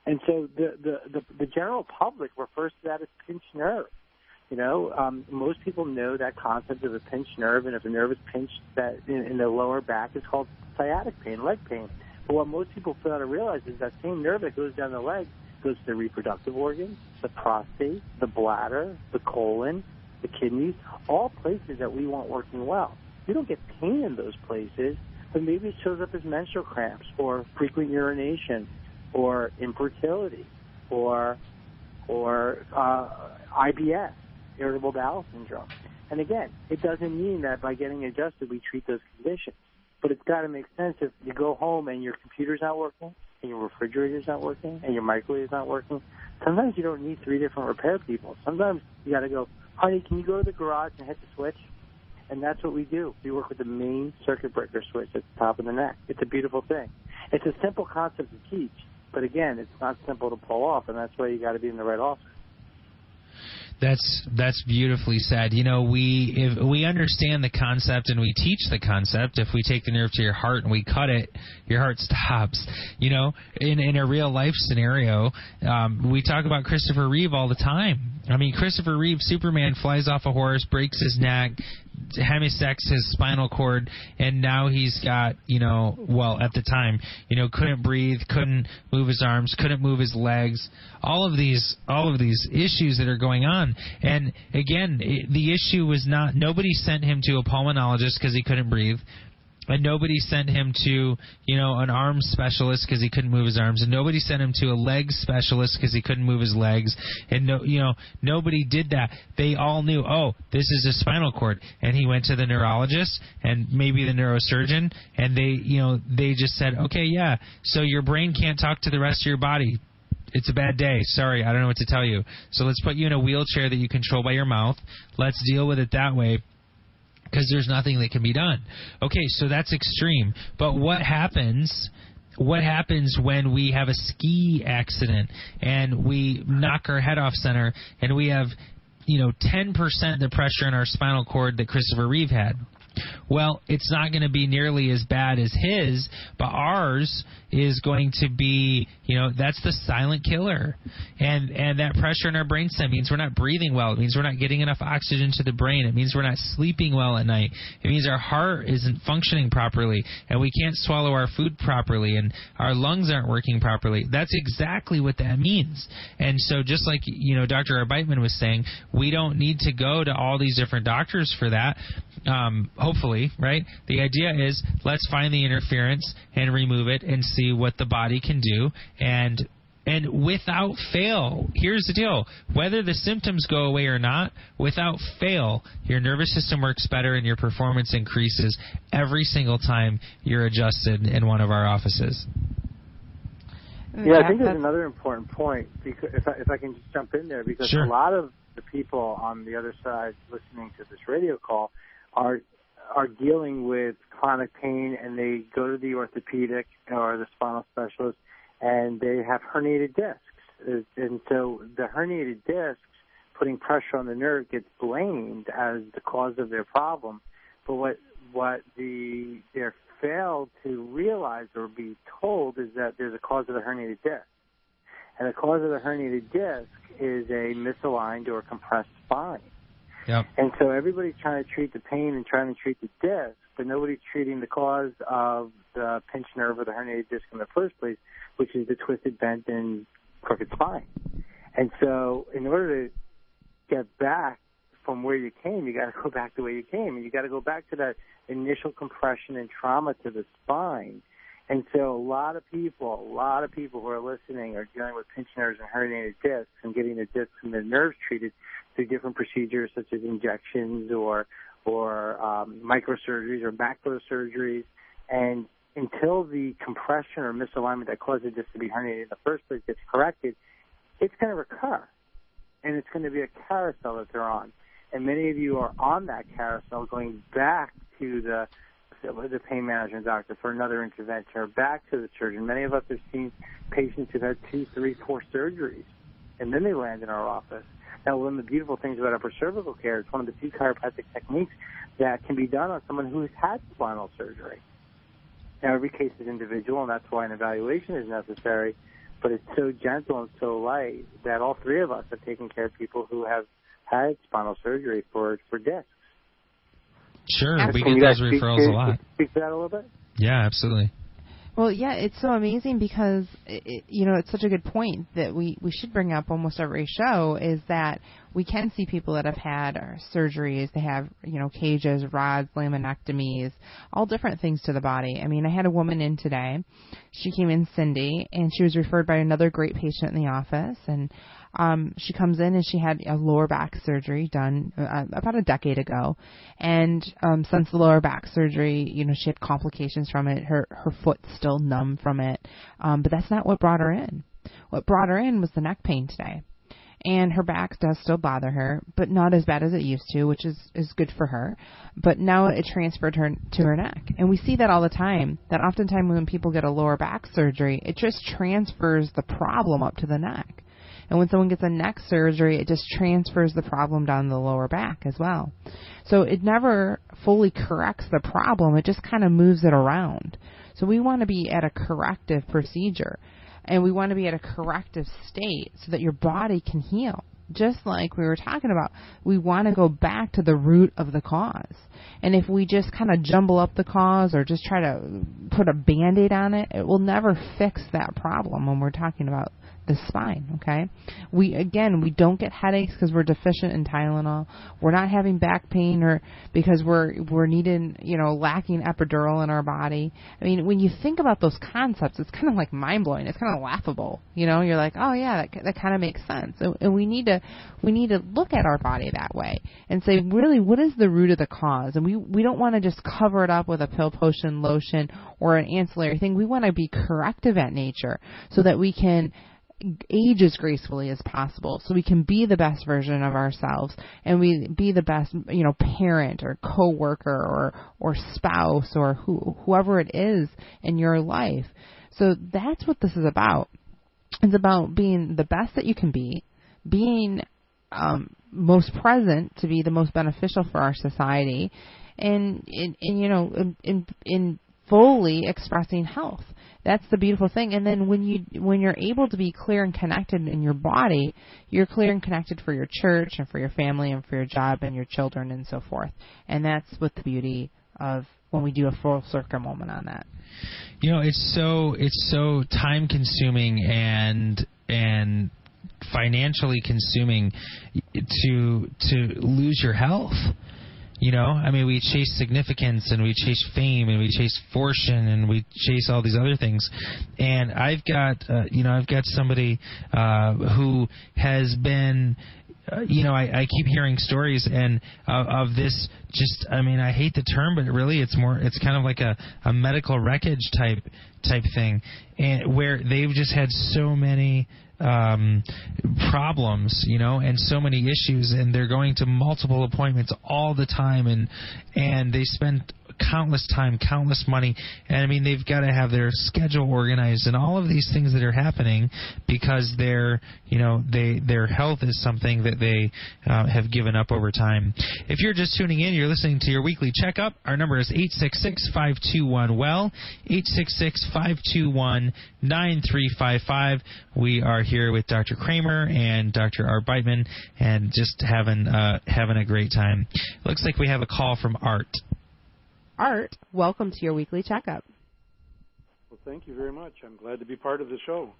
And so the, the, the, the general public refers to that as pinched nerve. You know, um, most people know that concept of a pinched nerve, and if a nerve is pinched that in, in the lower back, it's called sciatic pain, leg pain. But what most people fail to realize is that same nerve that goes down the leg goes to the reproductive organs, the prostate, the bladder, the colon, the kidneys, all places that we want working well. You don't get pain in those places, but maybe it shows up as menstrual cramps or frequent urination or infertility or or uh, IBS, irritable bowel syndrome. And again, it doesn't mean that by getting adjusted we treat those conditions. But it's got to make sense if you go home and your computer's not working, and your refrigerator's not working, and your microwave's not working. Sometimes you don't need three different repair people. Sometimes you got to go, honey, can you go to the garage and hit the switch? And that's what we do. We work with the main circuit breaker switch at the top of the neck. It's a beautiful thing. It's a simple concept to teach, but again, it's not simple to pull off, and that's why you got to be in the right office. That's that's beautifully said. You know, we if we understand the concept and we teach the concept. If we take the nerve to your heart and we cut it, your heart stops. You know, in in a real life scenario, um, we talk about Christopher Reeve all the time. I mean, Christopher Reeve, Superman, flies off a horse, breaks his neck, hemisects his spinal cord, and now he's got, you know, well, at the time, you know, couldn't breathe, couldn't move his arms, couldn't move his legs. All of these, all of these issues that are going on. And again, it, the issue was not nobody sent him to a pulmonologist because he couldn't breathe and nobody sent him to you know an arms specialist because he couldn't move his arms. And nobody sent him to a leg specialist because he couldn't move his legs. And no you know nobody did that. They all knew oh this is a spinal cord. And he went to the neurologist and maybe the neurosurgeon. And they you know they just said okay yeah so your brain can't talk to the rest of your body. It's a bad day. Sorry, I don't know what to tell you. So let's put you in a wheelchair that you control by your mouth. Let's deal with it that way because there's nothing that can be done. Okay, so that's extreme. But what happens? What happens when we have a ski accident and we knock our head off center and we have, you know, 10% the pressure in our spinal cord that Christopher Reeve had? Well, it's not going to be nearly as bad as his, but ours is going to be, you know, that's the silent killer. And and that pressure in our brainstem means we're not breathing well. It means we're not getting enough oxygen to the brain. It means we're not sleeping well at night. It means our heart isn't functioning properly and we can't swallow our food properly and our lungs aren't working properly. That's exactly what that means. And so just like, you know, Dr. Arbeitman was saying, we don't need to go to all these different doctors for that. Um, hopefully, right? The idea is let's find the interference and remove it and see what the body can do and and without fail, here's the deal. Whether the symptoms go away or not, without fail, your nervous system works better and your performance increases every single time you're adjusted in one of our offices. Yeah, I think there's another important point because if I, if I can just jump in there because sure. a lot of the people on the other side listening to this radio call are are dealing with chronic pain and they go to the orthopedic or the spinal specialist and they have herniated discs. And so the herniated discs putting pressure on the nerve gets blamed as the cause of their problem. But what what the they're failed to realize or be told is that there's a cause of the herniated disc. And the cause of the herniated disc is a misaligned or compressed spine. Yep. And so everybody's trying to treat the pain and trying to treat the disc, but nobody's treating the cause of the pinched nerve or the herniated disc in the first place, which is the twisted, bent, and crooked spine. And so in order to get back from where you came, you got to go back the way you came, and you got to go back to that initial compression and trauma to the spine. And so a lot of people, a lot of people who are listening are dealing with pinched nerves and herniated discs and getting the discs and the nerves treated through different procedures such as injections or or um, microsurgeries or macro surgeries. And until the compression or misalignment that caused the disc to be herniated in the first place gets corrected, it's going to recur. And it's going to be a carousel that they're on. And many of you are on that carousel going back to the the pain management doctor for another intervention or back to the surgeon. Many of us have seen patients who've had two, three, four surgeries and then they land in our office. Now, one of the beautiful things about upper cervical care is one of the few chiropractic techniques that can be done on someone who's had spinal surgery. Now, every case is individual, and that's why an evaluation is necessary. But it's so gentle and so light that all three of us have taken care of people who have had spinal surgery for for discs. Sure, Absolutely. we get those referrals to, a lot. Speak to that a little bit. Yeah, absolutely. Well, yeah, it's so amazing because it, it, you know it's such a good point that we we should bring up almost every show is that we can see people that have had surgeries, they have you know cages, rods, laminectomies, all different things to the body. I mean, I had a woman in today. She came in, Cindy, and she was referred by another great patient in the office, and um, she comes in and she had a lower back surgery done uh, about a decade ago, and um, since the lower back surgery, you know, she had complications from it. Her her foot's still numb from it, um, but that's not what brought her in. What brought her in was the neck pain today, and her back does still bother her, but not as bad as it used to, which is is good for her. But now it transferred her to her neck, and we see that all the time. That oftentimes when people get a lower back surgery, it just transfers the problem up to the neck. And when someone gets a neck surgery, it just transfers the problem down the lower back as well. So it never fully corrects the problem, it just kind of moves it around. So we want to be at a corrective procedure and we want to be at a corrective state so that your body can heal. Just like we were talking about, we want to go back to the root of the cause. And if we just kind of jumble up the cause or just try to put a band aid on it, it will never fix that problem when we're talking about spine. Okay, we again we don't get headaches because we're deficient in Tylenol. We're not having back pain or because we're we're needing you know lacking epidural in our body. I mean, when you think about those concepts, it's kind of like mind blowing. It's kind of laughable. You know, you're like, oh yeah, that that kind of makes sense. And, and we need to we need to look at our body that way and say, really, what is the root of the cause? And we we don't want to just cover it up with a pill, potion, lotion, or an ancillary thing. We want to be corrective at nature so that we can age as gracefully as possible so we can be the best version of ourselves and we be the best you know parent or coworker or or spouse or who whoever it is in your life. So that's what this is about. It's about being the best that you can be being um, most present to be the most beneficial for our society and in, in you know in in fully expressing health that's the beautiful thing. And then when you when you're able to be clear and connected in your body you're clear and connected for your church and for your family and for your job and your children and so forth. And that's what the beauty of when we do a full circle moment on that. You know, it's so it's so time consuming and and financially consuming to to lose your health. You know, I mean, we chase significance and we chase fame and we chase fortune and we chase all these other things. And I've got, uh, you know, I've got somebody uh, who has been uh, you know, I, I keep hearing stories and uh, of this. Just, I mean, I hate the term, but really, it's more. It's kind of like a, a medical wreckage type type thing, and where they've just had so many um, problems, you know, and so many issues, and they're going to multiple appointments all the time, and and they spend countless time, countless money, and I mean they've got to have their schedule organized and all of these things that are happening because their you know they their health is something that they uh, have given up over time. If you're just tuning in, you're listening to your weekly checkup. Our number is eight six six five two one well eight six six five two one nine three five five. We are here with Dr. Kramer and Dr. Arbeitman and just having uh, having a great time. Looks like we have a call from Art. Art welcome to your weekly checkup Well, thank you very much. I'm glad to be part of the show.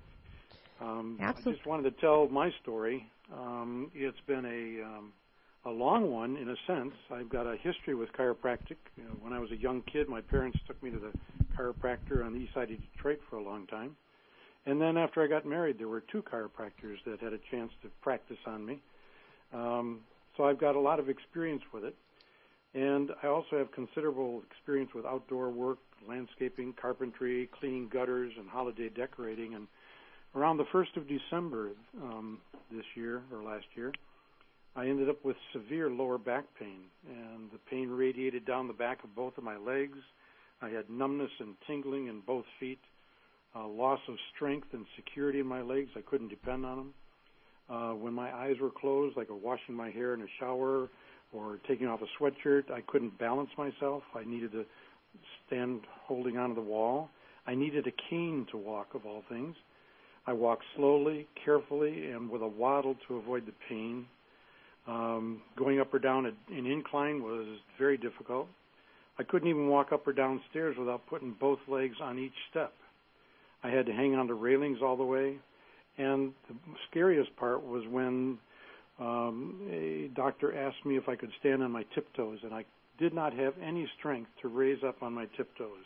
Um, I just wanted to tell my story. Um, it's been a um, a long one in a sense. I've got a history with chiropractic. You know, when I was a young kid, my parents took me to the chiropractor on the east side of Detroit for a long time. And then after I got married, there were two chiropractors that had a chance to practice on me. Um, so I've got a lot of experience with it. And I also have considerable experience with outdoor work, landscaping, carpentry, cleaning gutters, and holiday decorating. And around the 1st of December um, this year or last year, I ended up with severe lower back pain, and the pain radiated down the back of both of my legs. I had numbness and tingling in both feet, uh, loss of strength and security in my legs. I couldn't depend on them. Uh, when my eyes were closed, like washing my hair in a shower or taking off a sweatshirt, I couldn't balance myself. I needed to stand holding onto the wall. I needed a cane to walk, of all things. I walked slowly, carefully, and with a waddle to avoid the pain. Um, going up or down an incline was very difficult. I couldn't even walk up or down stairs without putting both legs on each step. I had to hang on to railings all the way. And the scariest part was when um, a doctor asked me if I could stand on my tiptoes, and I did not have any strength to raise up on my tiptoes.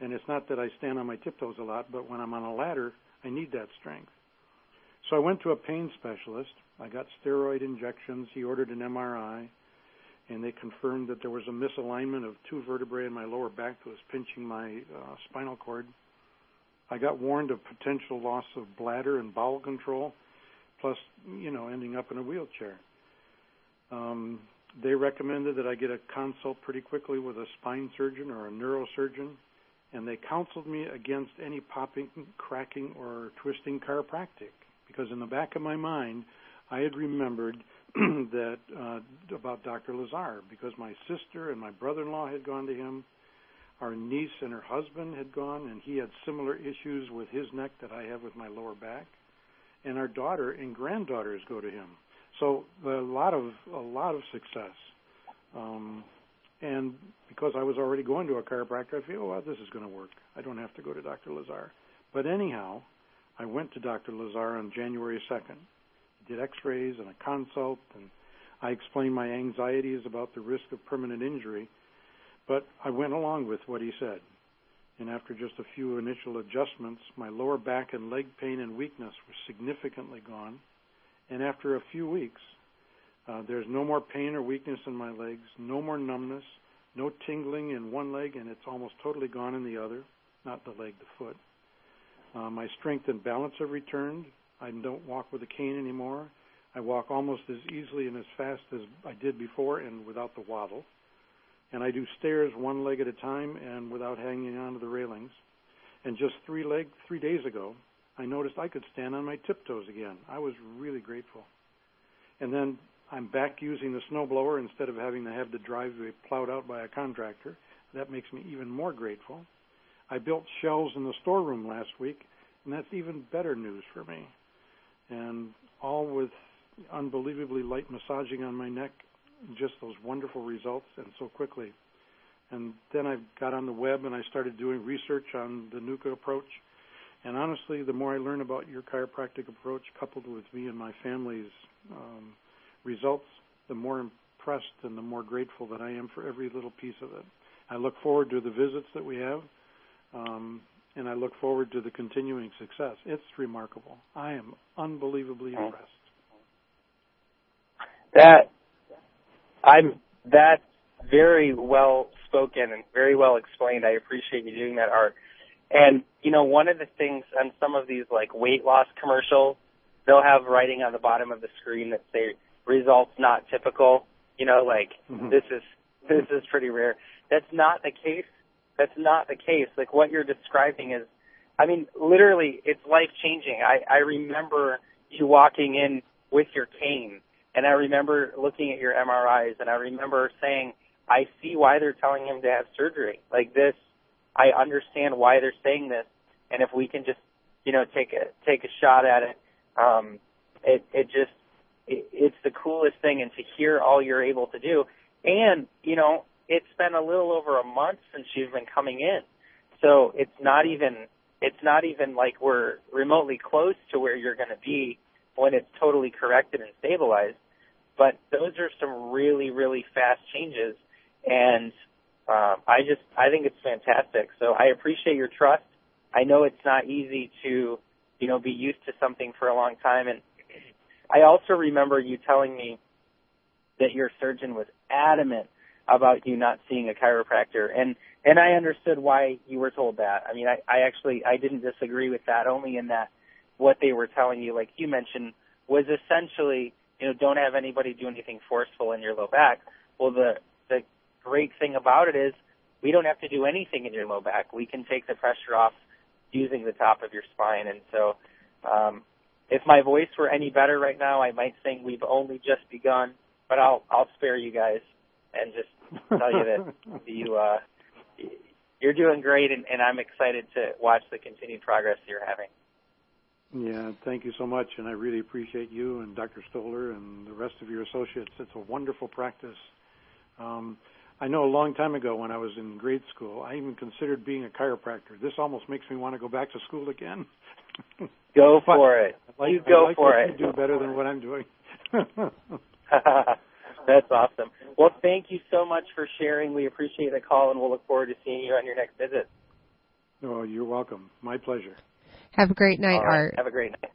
And it's not that I stand on my tiptoes a lot, but when I'm on a ladder, I need that strength. So I went to a pain specialist. I got steroid injections. He ordered an MRI, and they confirmed that there was a misalignment of two vertebrae in my lower back that was pinching my uh, spinal cord. I got warned of potential loss of bladder and bowel control, plus, you know, ending up in a wheelchair. Um, they recommended that I get a consult pretty quickly with a spine surgeon or a neurosurgeon, and they counseled me against any popping, cracking, or twisting chiropractic because in the back of my mind, I had remembered that uh, about Dr. Lazar because my sister and my brother-in-law had gone to him. Our niece and her husband had gone, and he had similar issues with his neck that I have with my lower back. And our daughter and granddaughters go to him. So a lot of a lot of success. Um, and because I was already going to a chiropractor, I feel, oh, well, this is going to work. I don't have to go to Dr. Lazar. But anyhow, I went to Dr. Lazar on January 2nd. Did x-rays and a consult, and I explained my anxieties about the risk of permanent injury. But I went along with what he said. And after just a few initial adjustments, my lower back and leg pain and weakness were significantly gone. And after a few weeks, uh, there's no more pain or weakness in my legs, no more numbness, no tingling in one leg, and it's almost totally gone in the other, not the leg, the foot. Uh, my strength and balance have returned. I don't walk with a cane anymore. I walk almost as easily and as fast as I did before and without the waddle. And I do stairs one leg at a time and without hanging onto the railings. And just three leg three days ago, I noticed I could stand on my tiptoes again. I was really grateful. And then I'm back using the snowblower instead of having to have the driveway plowed out by a contractor. That makes me even more grateful. I built shelves in the storeroom last week, and that's even better news for me. And all with unbelievably light massaging on my neck, just those wonderful results, and so quickly. And then I got on the web and I started doing research on the NUCCA approach. And honestly, the more I learn about your chiropractic approach, coupled with me and my family's um, results, the more impressed and the more grateful that I am for every little piece of it. I look forward to the visits that we have um, and I look forward to the continuing success. It's remarkable. I am unbelievably impressed. That I'm that's very well spoken and very well explained. I appreciate you doing that, Art. And you know, one of the things on some of these like weight loss commercials, they'll have writing on the bottom of the screen that say results not typical. You know, like mm-hmm. this is this is pretty rare. That's not the case that's not the case. Like what you're describing is, I mean, literally, it's life changing. I, I remember you walking in with your cane, and I remember looking at your MRIs, and I remember saying, I see why they're telling him to have surgery. Like this, I understand why they're saying this, and if we can just, you know, take a take a shot at it, um, it it just it, it's the coolest thing, and to hear all you're able to do, and you know, it's been a little over a month since you've been coming in. So it's not even it's not even like we're remotely close to where you're going to be when it's totally corrected and stabilized. But those are some really really fast changes and um, I just I think it's fantastic. So I appreciate your trust. I know it's not easy to you know be used to something for a long time, and I also remember you telling me that your surgeon was adamant about you not seeing a chiropractor, and and I understood why you were told that. I mean, I, I actually I didn't disagree with that, only in that what they were telling you, like you mentioned, was essentially you know don't have anybody do anything forceful in your low back. Well, the the great thing about it is we don't have to do anything in your low back. We can take the pressure off using the top of your spine, and so. Um, if my voice were any better right now, I might sing "We've Only Just Begun," but I'll I'll spare you guys and just tell you that you uh, you're doing great, and, and I'm excited to watch the continued progress you're having. Yeah, thank you so much, and I really appreciate you and Dr. Stoller and the rest of your associates. It's a wonderful practice. Um, I know a long time ago when I was in grade school, I even considered being a chiropractor. This almost makes me want to go back to school again. go for it. Like, you go like for it. do better than what I'm doing. That's awesome. Well, thank you so much for sharing. We appreciate the call, and we'll look forward to seeing you on your next visit. Oh, you're welcome. My pleasure. Have a great night, right. Art. Have a great night.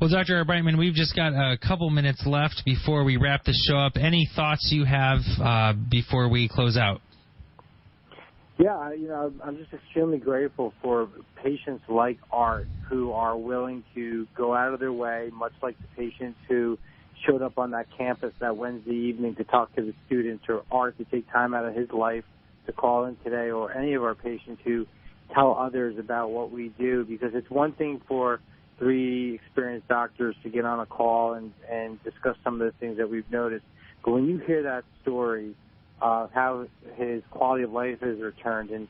Well, Dr. Arbeitman, we've just got a couple minutes left before we wrap the show up. Any thoughts you have uh, before we close out? Yeah, you know, I'm just extremely grateful for patients like Art who are willing to go out of their way, much like the patients who showed up on that campus that Wednesday evening to talk to the students, or Art to take time out of his life to call in today, or any of our patients who tell others about what we do. Because it's one thing for three experienced doctors to get on a call and, and discuss some of the things that we've noticed. But when you hear that story of how his quality of life has returned and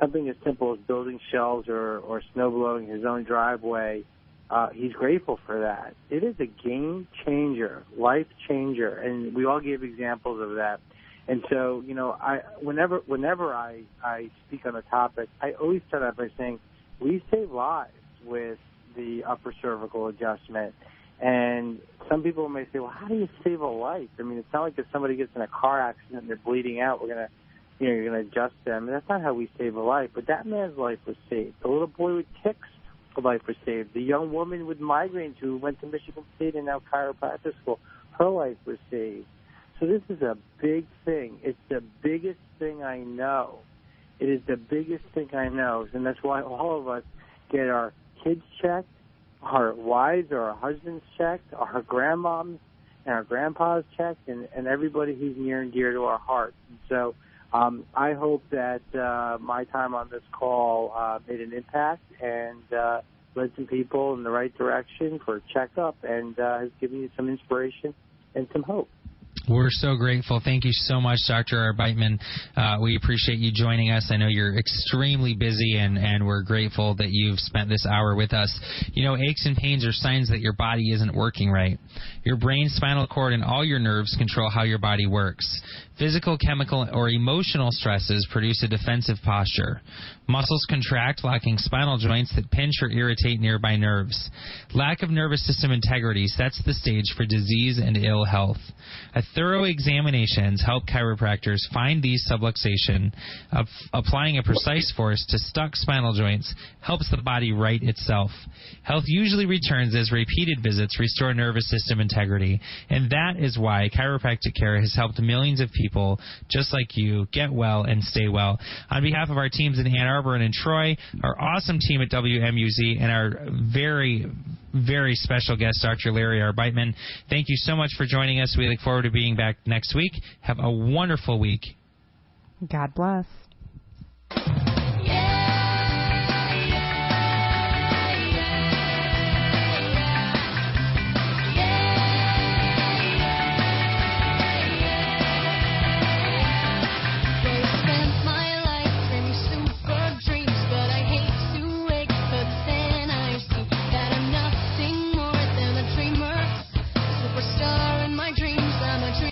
something as simple as building shelves or, or snow blowing his own driveway, uh, he's grateful for that. It is a game changer, life changer, and we all give examples of that. And so, you know, I whenever whenever I I speak on a topic, I always start out by saying we save lives with the upper cervical adjustment. And some people may say, well, how do you save a life? I mean, it's not like if somebody gets in a car accident and they're bleeding out, we're gonna, you know, you're gonna adjust them. And that's not how we save a life. But that man's life was saved. The little boy with tics, life was saved. The young woman with migraines who went to Michigan State and now chiropractic school, her life was saved. So this is a big thing. It's the biggest thing I know. It is the biggest thing I know, and that's why all of us get our kids checked, our wives or our husbands checked, our grandmoms and our grandpas checked, and, and everybody who's near and dear to our hearts. And so um, I hope that uh, my time on this call uh, made an impact and uh, led some people in the right direction for a checkup and uh, has given you some inspiration and some hope. We're so grateful. Thank you so much, Dr. Arbeitman. Uh, we appreciate you joining us. I know you're extremely busy, and, and we're grateful that you've spent this hour with us. You know, aches and pains are signs that your body isn't working right. Your brain, spinal cord, and all your nerves control how your body works. Physical, chemical, or emotional stresses produce a defensive posture. Muscles contract, locking spinal joints that pinch or irritate nearby nerves. Lack of nervous system integrity sets the stage for disease and ill health. A thorough examinations help chiropractors find these subluxation. Of applying a precise force to stuck spinal joints helps the body right itself. Health usually returns as repeated visits restore nervous system integrity, and that is why chiropractic care has helped millions of people just like you get well and stay well. On behalf of our teams in Ann Arbor and in Troy, our awesome team at WMUZ, and our very, very special guest, Dr. Larry R. Arbeitman, thank you so much for joining us. We look forward to being back next week. Have a wonderful week. God bless.